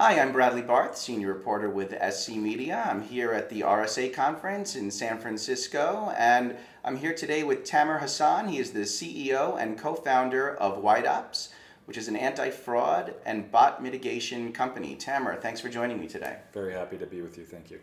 Hi, I'm Bradley Barth, senior reporter with SC Media. I'm here at the RSA conference in San Francisco, and I'm here today with Tamer Hassan. He is the CEO and co founder of White Ops, which is an anti fraud and bot mitigation company. Tamer, thanks for joining me today. Very happy to be with you. Thank you.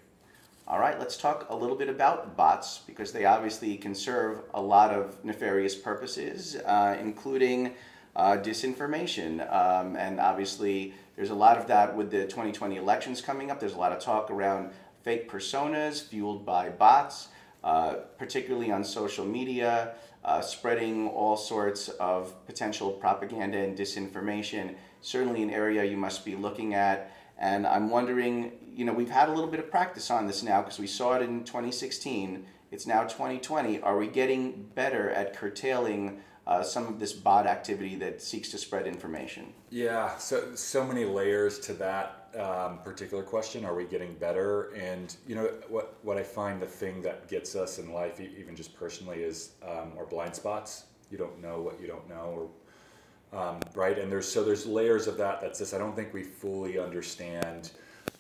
All right, let's talk a little bit about bots because they obviously can serve a lot of nefarious purposes, uh, including uh, disinformation. Um, and obviously, there's a lot of that with the 2020 elections coming up. There's a lot of talk around fake personas fueled by bots, uh, particularly on social media, uh, spreading all sorts of potential propaganda and disinformation. Certainly, an area you must be looking at. And I'm wondering, you know, we've had a little bit of practice on this now because we saw it in 2016. It's now 2020. Are we getting better at curtailing uh, some of this bot activity that seeks to spread information? Yeah, so so many layers to that um, particular question. Are we getting better? And you know what what I find the thing that gets us in life, even just personally, is um, our blind spots. You don't know what you don't know, or um, right? And there's so there's layers of that. That's this. I don't think we fully understand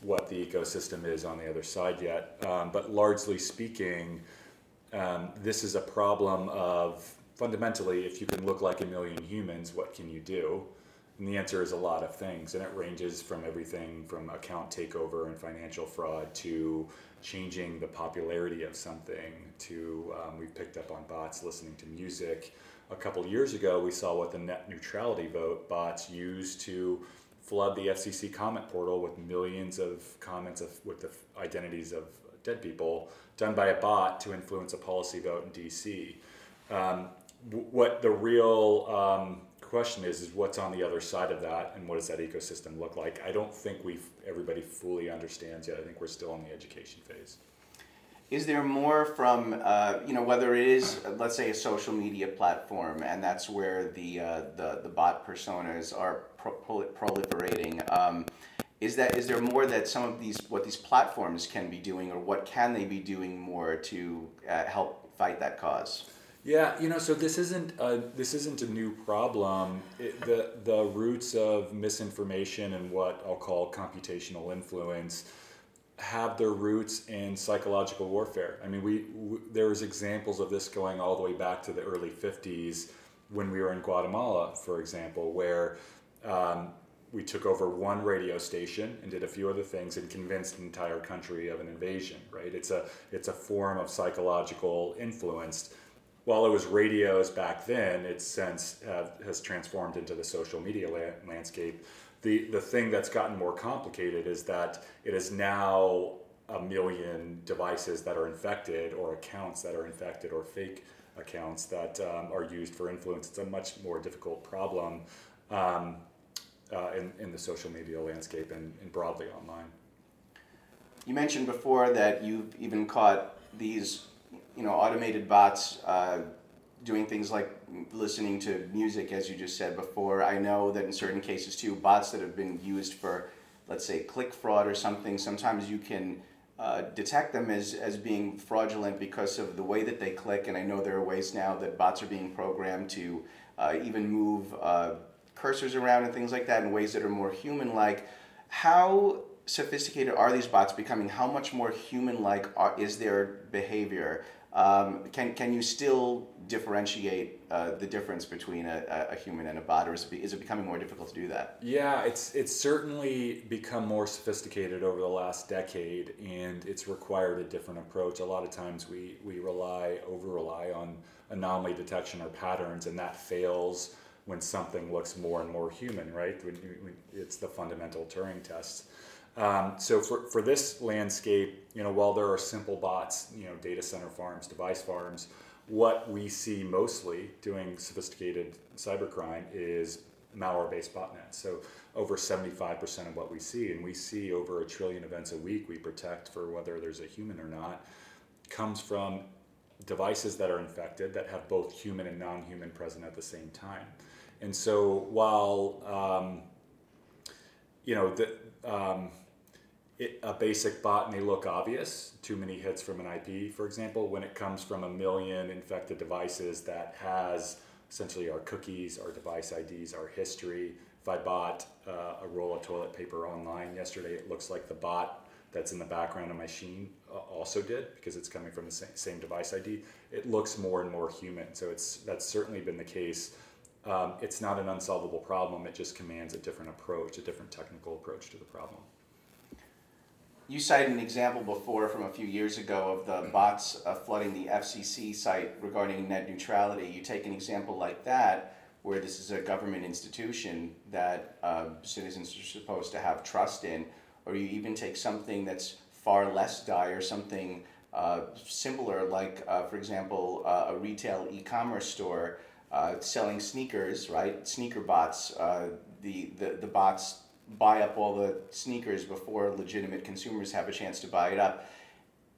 what the ecosystem is on the other side yet. Um, but largely speaking, um, this is a problem of fundamentally, if you can look like a million humans, what can you do? And the answer is a lot of things, and it ranges from everything from account takeover and financial fraud to changing the popularity of something to um, we've picked up on bots listening to music. A couple years ago, we saw what the net neutrality vote bots used to flood the FCC comment portal with millions of comments of, with the identities of dead people done by a bot to influence a policy vote in DC. Um, what the real um, question is is what's on the other side of that and what does that ecosystem look like? I don't think we everybody fully understands yet. I think we're still in the education phase. Is there more from uh, you know whether it is let's say a social media platform and that's where the uh, the, the bot personas are pro- proliferating um, is that is there more that some of these what these platforms can be doing or what can they be doing more to uh, help fight that cause yeah, you know, so this isn't a, this isn't a new problem. It, the the roots of misinformation and what I'll call computational influence have their roots in psychological warfare. I mean, we, we there was examples of this going all the way back to the early '50s when we were in Guatemala, for example, where um, we took over one radio station and did a few other things and convinced an entire country of an invasion. Right? It's a it's a form of psychological influence while it was radios back then, its since have, has transformed into the social media la- landscape. The, the thing that's gotten more complicated is that it is now a million devices that are infected or accounts that are infected or fake accounts that um, are used for influence. It's a much more difficult problem um, uh, in, in the social media landscape and, and broadly online. You mentioned before that you've even caught these you know, automated bots uh, doing things like listening to music, as you just said before. I know that in certain cases too, bots that have been used for, let's say, click fraud or something. Sometimes you can uh, detect them as, as being fraudulent because of the way that they click. And I know there are ways now that bots are being programmed to uh, even move uh, cursors around and things like that in ways that are more human like. How sophisticated are these bots becoming? How much more human like is their behavior? Um, can, can you still differentiate uh, the difference between a, a human and a bot, or is it, is it becoming more difficult to do that? Yeah, it's, it's certainly become more sophisticated over the last decade, and it's required a different approach. A lot of times we, we rely, over rely on anomaly detection or patterns, and that fails when something looks more and more human, right? When, when it's the fundamental Turing tests. Um, so for, for this landscape, you know, while there are simple bots, you know, data center farms, device farms, what we see mostly doing sophisticated cybercrime is malware-based botnets. So over 75% of what we see, and we see over a trillion events a week we protect for whether there's a human or not, comes from devices that are infected that have both human and non-human present at the same time. And so while um, you know the um, a basic bot may look obvious, too many hits from an IP, for example, when it comes from a million infected devices that has essentially our cookies, our device IDs, our history, if I bought uh, a roll of toilet paper online yesterday, it looks like the bot that's in the background of my machine uh, also did because it's coming from the same, same device ID. It looks more and more human. So it's that's certainly been the case. Um, it's not an unsolvable problem. It just commands a different approach, a different technical approach to the problem. You cited an example before from a few years ago of the bots uh, flooding the FCC site regarding net neutrality. You take an example like that, where this is a government institution that uh, citizens are supposed to have trust in, or you even take something that's far less dire, something uh, similar, like, uh, for example, uh, a retail e commerce store uh, selling sneakers, right? Sneaker bots. the, the, the bots buy up all the sneakers before legitimate consumers have a chance to buy it up.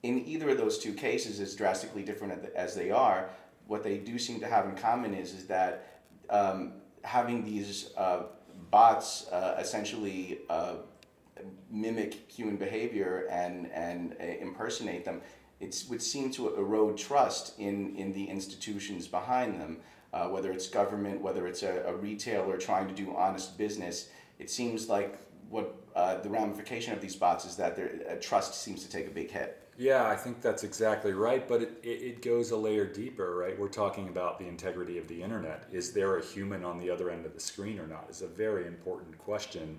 In either of those two cases, as drastically different as they are, what they do seem to have in common is, is that um, having these uh, bots uh, essentially uh, mimic human behavior and, and uh, impersonate them, it would seem to erode trust in, in the institutions behind them, uh, whether it's government, whether it's a, a retailer trying to do honest business it seems like what uh, the ramification of these bots is that their uh, trust seems to take a big hit. Yeah, I think that's exactly right, but it, it, goes a layer deeper, right? We're talking about the integrity of the internet. Is there a human on the other end of the screen or not? Is a very important question,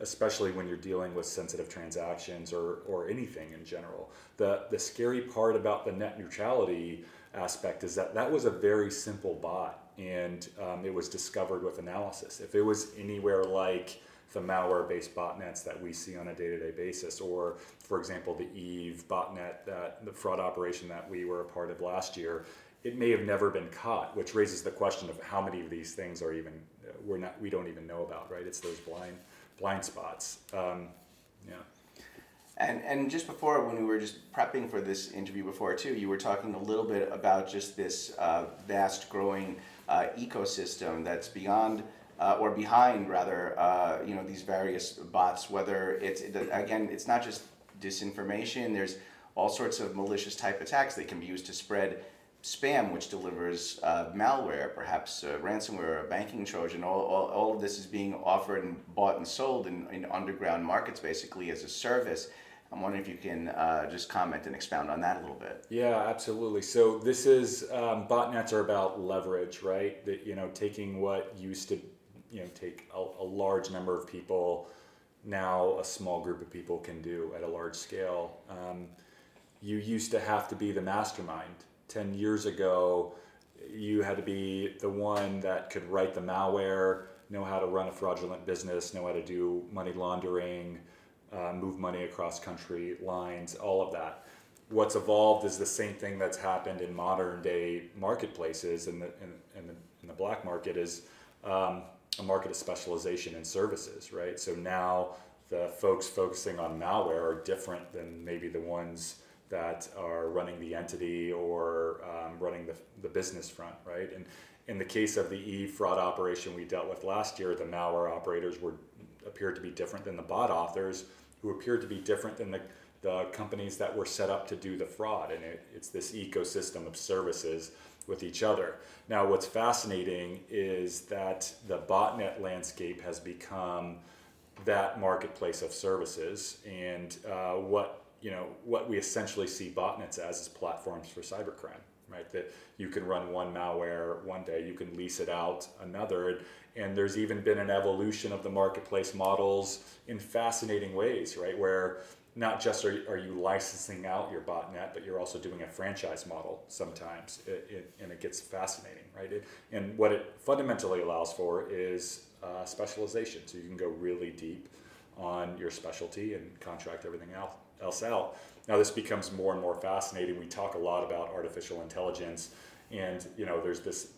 especially when you're dealing with sensitive transactions or, or anything in general. The, the scary part about the net neutrality aspect is that that was a very simple bot and um, it was discovered with analysis. If it was anywhere like the malware-based botnets that we see on a day-to-day basis, or for example, the 3ve botnet, that the fraud operation that we were a part of last year, it may have never been caught, which raises the question of how many of these things are even we're not we don't even know about, right? It's those blind blind spots. Um, yeah. And, and just before, when we were just prepping for this interview before too, you were talking a little bit about just this uh, vast growing uh, ecosystem that's beyond uh, or behind rather, uh, you know, these various bots. Whether it's again, it's not just disinformation. There's all sorts of malicious type attacks that can be used to spread spam, which delivers uh, malware, perhaps uh, ransomware, a banking trojan. All, all, all of this is being offered and bought and sold in, in underground markets, basically as a service. I'm wondering if you can uh, just comment and expound on that a little bit. Yeah, absolutely. So this is um, botnets are about leverage, right? That you know, taking what used to, you know, take a, a, large number of people, now a small group of people can do at a large scale. Um, you used to have to be the mastermind. Ten years ago, you had to be the one that could write the malware, know how to run a fraudulent business, know how to do money laundering uh, move money across country lines, all of that. What's evolved is the same thing that's happened in modern day marketplaces and the, in, the, in the black market is um, a market of specialization in services, right? So now the folks focusing on malware are different than maybe the ones that are running the entity or um, running the, the business front, right? And in the case of the e fraud operation we dealt with last year, the malware operators were appeared to be different than the bot authors who appeared to be different than the, the companies that were set up to do the fraud. And it, it's this ecosystem of services with each other. Now, what's fascinating is that the botnet landscape has become that marketplace of services, and uh, what you know what we essentially see botnets as is platforms for cybercrime. Right, that you can run one malware one day, you can lease it out another, and there's even been an evolution of the marketplace models in fascinating ways, right? Where not just are, are you licensing out your botnet, but you're also doing a franchise model sometimes, it, it, and it gets fascinating, right? It, and what it fundamentally allows for is uh, specialization, so you can go really deep on your specialty and contract everything else, else out. Now, this becomes more and more fascinating. We talk a lot about artificial intelligence and you know there's this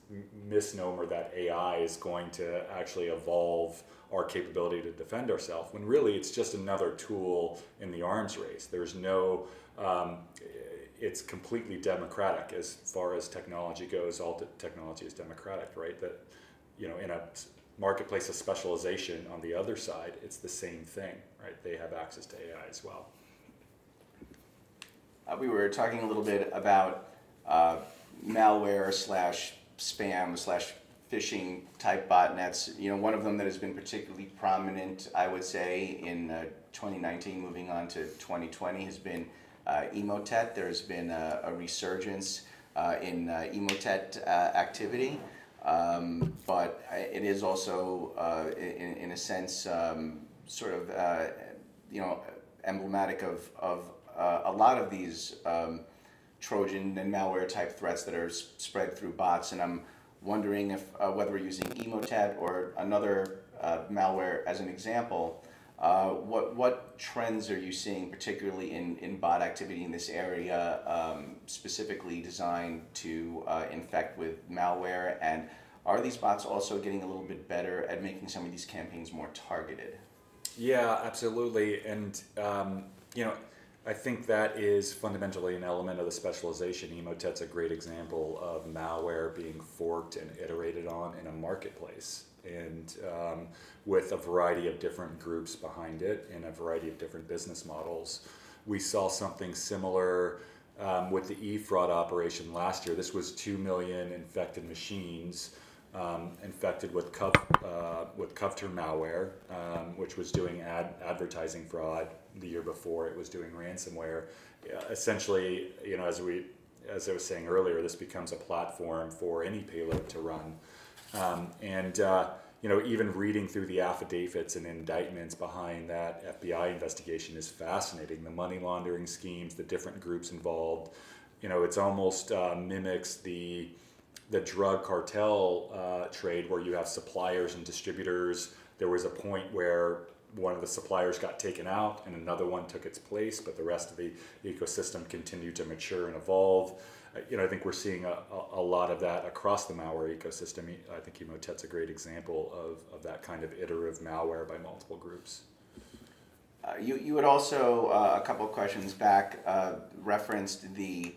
misnomer that AI is going to actually evolve our capability to defend ourselves when really it's just another tool in the arms race. There's no um, it's completely democratic as far as technology goes. All technology is democratic, right? That you know in a marketplace of specialization on the other side, it's the same thing, right? They have access to AI as well. Uh, we were talking a little bit about uh, malware slash spam slash phishing type botnets. You know, one of them that has been particularly prominent, I would say, in uh, 2019, moving on to 2020, has been uh, Emotet. There's been a, a resurgence uh, in uh, Emotet activity, um, but it is also, in, in a sense, um, sort of, you know, emblematic of, of uh, a lot of these um, Trojan and malware type threats that are s- spread through bots. And I'm wondering if uh, whether we're using Emotet or another uh, malware as an example. Uh, what what trends are you seeing, particularly in, in bot activity in this area, um, specifically designed to uh, infect with malware? And are these bots also getting a little bit better at making some of these campaigns more targeted? Yeah, absolutely. And, um, you know, I think that is fundamentally an element of the specialization. Emotet's a great example of malware being forked and iterated on in a marketplace. And um, with a variety of different groups behind it and a variety of different business models. We saw something similar um, with the e fraud operation last year. This was 2 million infected machines um, infected with Cov, uh, with Kovter malware, um, which was doing ad advertising fraud the year before. It was doing ransomware. Essentially, you know, as we as I was saying earlier, this becomes a platform for any payload to run, um, and uh, you know, even reading through the affidavits and indictments behind that FBI investigation is fascinating. The money laundering schemes, the different groups involved. You know, it's almost uh, mimics the the drug cartel uh, trade where you have suppliers and distributors. There was a point where one of the suppliers got taken out and another one took its place, but the rest of the ecosystem continued to mature and evolve. Uh, you know, I think we're seeing a, a, lot of that across the malware ecosystem. I think Emotet's a great example of, of that kind of iterative malware by multiple groups. Uh, you, you had also, uh, a couple of questions back, uh, referenced the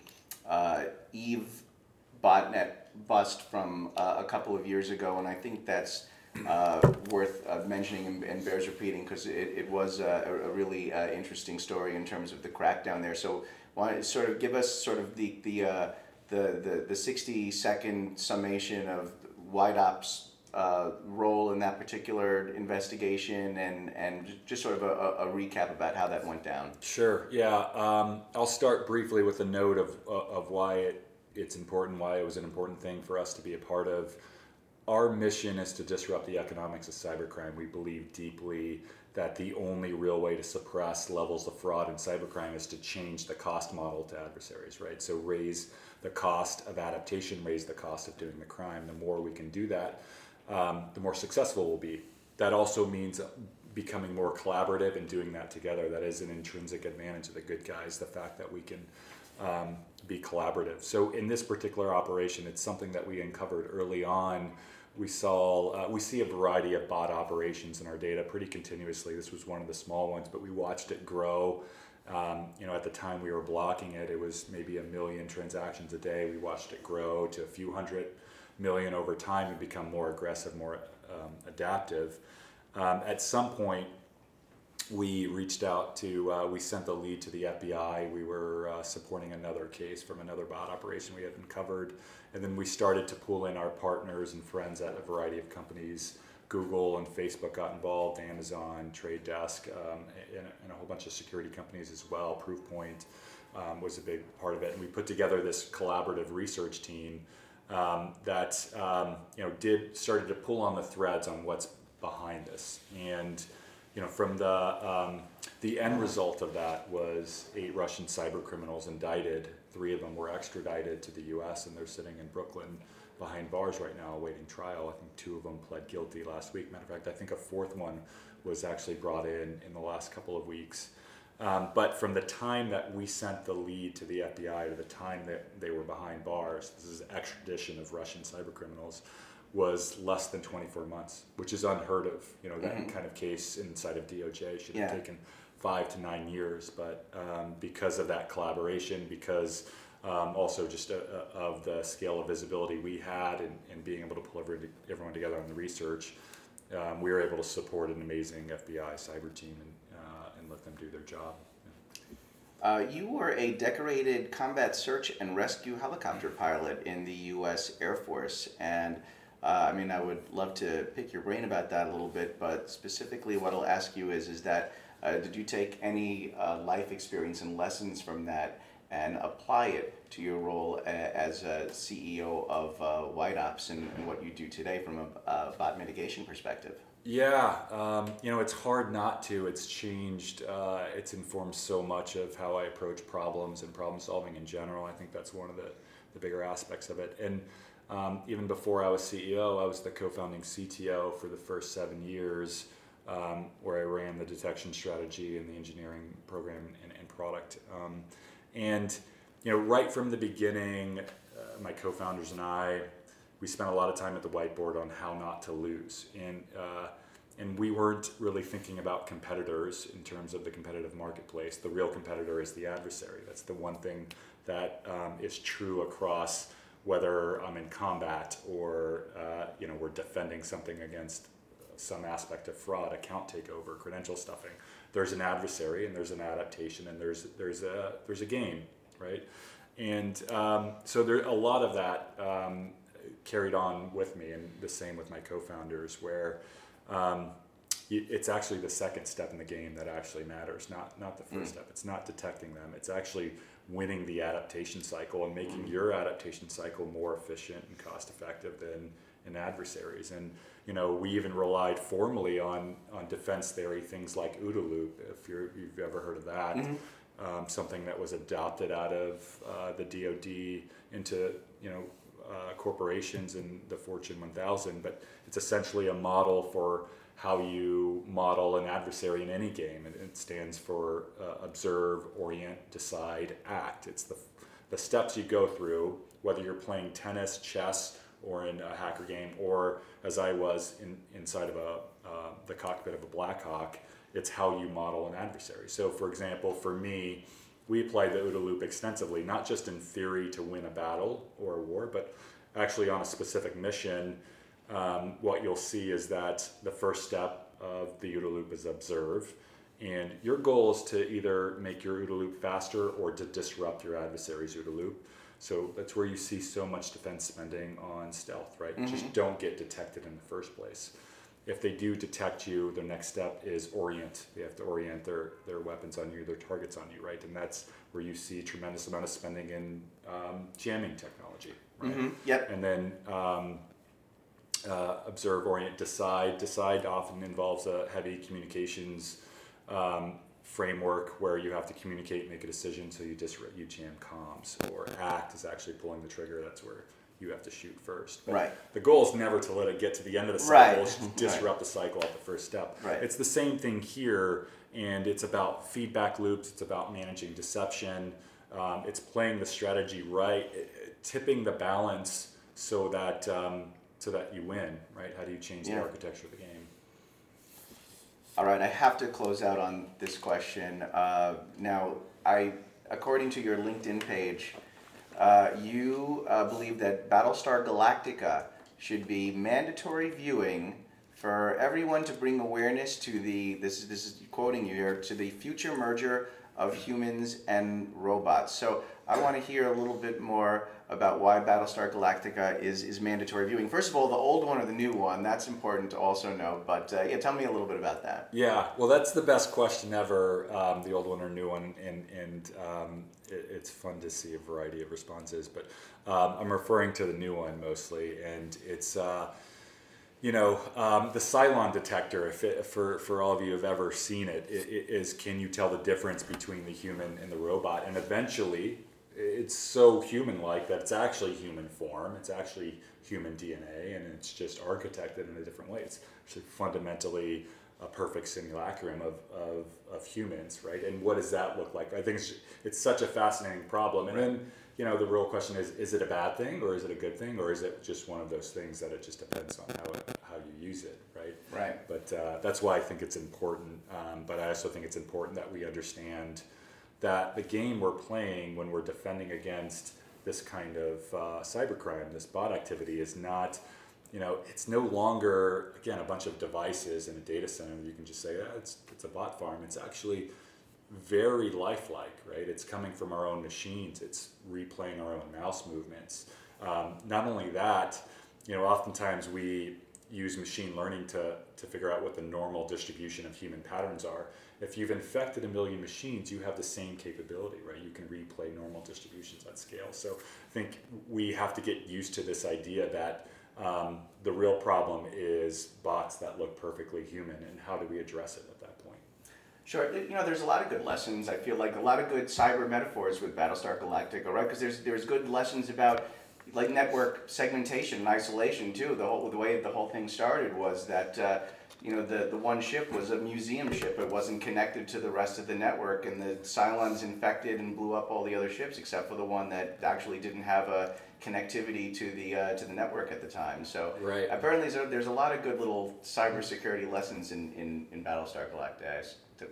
uh, 3ve botnet bust from a couple of years ago, and I think that's uh, worth uh, mentioning and, and, bears repeating because it, it was a, a really uh, interesting story in terms of the crackdown there. So, to sort of give us sort of the the uh, the, the, the sixty second summation of White Ops uh, role in that particular investigation and, and just sort of a, a, recap about how that went down. Sure, yeah. Um, I'll start briefly with a note of, of why it it's important, why it was an important thing for us to be a part of. Our mission is to disrupt the economics of cybercrime. We believe deeply that the only real way to suppress levels of fraud and cybercrime is to change the cost model to adversaries, right? So raise the cost of adaptation, raise the cost of doing the crime. The more we can do that, um, the more successful we'll be. That also means becoming more collaborative and doing that together. That is an intrinsic advantage of the good guys. The fact that we can um, be collaborative. So in this particular operation, it's something that we uncovered early on. We saw uh, we see a variety of bot operations in our data pretty continuously. This was one of the small ones, but we watched it grow. Um, you know, at the time we were blocking it, it was maybe a million transactions a day. We watched it grow to a few hundred million over time and become more aggressive, more um, adaptive. Um, at some point, we reached out to, uh, we sent the lead to the FBI. We were uh, supporting another case from another bot operation we had uncovered. And then we started to pull in our partners and friends at a variety of companies. Google and Facebook got involved, Amazon, Trade Desk, um, and, and, a whole bunch of security companies as well. Proofpoint um, was a big part of it. And we put together this collaborative research team um, that um, you know did started to pull on the threads on what's behind this. And you know, from the um, the end result of that was eight Russian cyber criminals indicted. Three of them were extradited to the U.S. and they're sitting in Brooklyn behind bars right now awaiting trial. I think two of them pled guilty last week. Matter of fact, I think a fourth one was actually brought in in the last couple of weeks. Um, but from the time that we sent the lead to the FBI to the time that they were behind bars, this is extradition of Russian cyber criminals was less than 24 months, which is unheard of. You know, that mm-hmm. kind of case inside of DOJ should have taken five to nine years, but um, because of that collaboration, because um, also just uh, uh, of the scale of visibility we had and, and being able to pull everyone together on the research, um, we were able to support an amazing FBI cyber team and, uh, and let them do their job. Uh, you were a decorated combat search and rescue helicopter pilot in the U.S. Air Force, and Uh, I mean, I would love to pick your brain about that a little bit, but specifically, what I'll ask you is, is that uh, did you take any uh, life experience and lessons from that and apply it to your role a- as a CEO of uh, White Ops and, and what you do today from a uh, bot mitigation perspective? Yeah, um, you know, it's hard not to. It's changed. Uh, it's informed so much of how I approach problems and problem solving in general. I think that's one of the, the bigger aspects of it. And um, even before I was CEO, I was the co founding CTO for the first seven years, um, where I ran the detection strategy and the engineering program and, and product. Um, and, you know, right from the beginning, uh, my co founders and I, we spent a lot of time at the whiteboard on how not to lose. And, uh, and we weren't really thinking about competitors in terms of the competitive marketplace. The real competitor is the adversary. That's the one thing that um, is true across whether I'm in combat or uh, you know we're defending something against some aspect of fraud, account takeover, credential stuffing. There's an adversary and there's an adaptation and there's there's a there's a game, right? And um, so there a lot of that um, carried on with me, and the same with my co-founders, where um, it's actually the second step in the game that actually matters, not not the first mm. step. It's not detecting them. It's actually winning the adaptation cycle and making mm. your adaptation cycle more efficient and cost effective than in adversaries. And you know, we even relied formally on on defense theory, things like OODA loop, if you're, you've ever heard of that. Mm-hmm. Um, something that was adopted out of uh, the DoD into you know uh, corporations in the Fortune 1000, but it's essentially a model for how you model an adversary in any game. And it stands for uh, observe, orient, decide, act. It's the, the steps you go through, whether you're playing tennis, chess, or in a hacker game, or as I was in, inside of a, uh, the cockpit of a Blackhawk, it's how you model an adversary. So, for example, for me, we apply the OODA loop extensively, not just in theory to win a battle or a war, but actually on a specific mission. Um, what you'll see is that the first step of the OODA loop is observe. And your goal is to either make your OODA loop faster or to disrupt your adversary's OODA loop. So that's where you see so much defense spending on stealth, right? Mm-hmm. Just don't get detected in the first place if they do detect you, their next step is orient. They have to orient their, their weapons on you, their targets on you, right? And that's where you see tremendous amount of spending in um, jamming technology, right? Mm-hmm. Yep. And then um, uh, observe, orient, decide. Decide often involves a heavy communications um, framework where you have to communicate, make a decision, so you dis- you jam comms. Or act is actually pulling the trigger. That's where you have to shoot first. But right. The goal is never to let it get to the end of the cycle, right. to disrupt the cycle at the first step. Right. It's the same thing here, and it's about feedback loops, it's about managing deception, um, it's playing the strategy right, tipping the balance so that, um, so that you win, right? How do you change yeah. the architecture of the game? All right, I have to close out on this question. Uh, now, I, according to your LinkedIn page, uh, you uh, believe that Battlestar Galactica should be mandatory viewing for everyone to bring awareness to the this is this is quoting you here to the future merger of humans and robots. So I want to hear a little bit more about why Battlestar Galactica is, is mandatory viewing. First of all, the old one or the new one, that's important to also know. But uh, yeah, tell me a little bit about that. Yeah, well, that's the best question ever, um, the old one or new one. And, and um, it, it's fun to see a variety of responses. But um, I'm referring to the new one mostly. And it's. Uh, you know, um, the Cylon detector, if it, for, for all of you have ever seen it, it, it is can you tell the difference between the human and the robot? And eventually, it's so human like that it's actually human form, it's actually human DNA, and it's just architected in a different way. It's actually fundamentally a perfect simulacrum of, of, of humans, right? And what does that look like? I think it's, it's such a fascinating problem. And right. then, you know, the real question is, is it a bad thing or is it a good thing or is it just one of those things that it just depends on how, it, how you use it, right? Right. But uh, that's why I think it's important. Um, but I also think it's important that we understand that the game we're playing when we're defending against this kind of uh, cybercrime, this bot activity, is not, you know, it's no longer again a bunch of devices in a data center. You can just say, yeah, it's it's a bot farm. It's actually very lifelike, right? It's coming from our own machines. It's replaying our own mouse movements. Um, not only that, you know, oftentimes we use machine learning to, to figure out what the normal distribution of human patterns are. If you've infected a million machines, you have the same capability, right? You can replay normal distributions at scale. So I think we have to get used to this idea that um, the real problem is bots that look perfectly human, and how do we address it at that point? Sure. You know, there's a lot of good lessons. I feel like a lot of good cyber metaphors with Battlestar Galactica, right? Because there's there's good lessons about like network segmentation and isolation too. The whole the way the whole thing started was that uh, you know the the one ship was a museum ship. It wasn't connected to the rest of the network, and the Cylons infected and blew up all the other ships except for the one that actually didn't have a connectivity to the uh, to the network at the time. So Right. apparently there's a, there's a lot of good little cybersecurity lessons in, in, in Battlestar Galactica,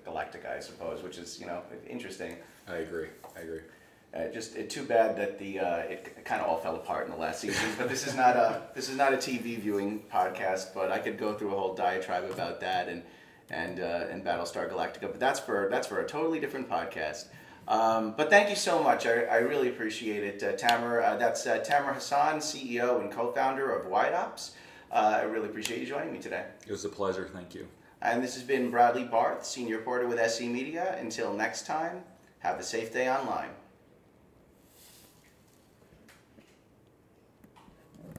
Galactica, I suppose, which is you know interesting. I agree. I agree. Uh, just uh, too bad that the uh, it kind of all fell apart in the last season. But this is not a this is not a TV viewing podcast. But I could go through a whole diatribe about that and and uh, and Battlestar Galactica. But that's for that's for a totally different podcast. Um, but thank you so much. I, I really appreciate it, uh, Tamer. Uh, that's uh, Tamer Hassan, CEO and co-founder of White Ops. Uh, I really appreciate you joining me today. It was a pleasure. Thank you. And this has been Bradley Barth, senior reporter with SC Media. Until next time, have a safe day online.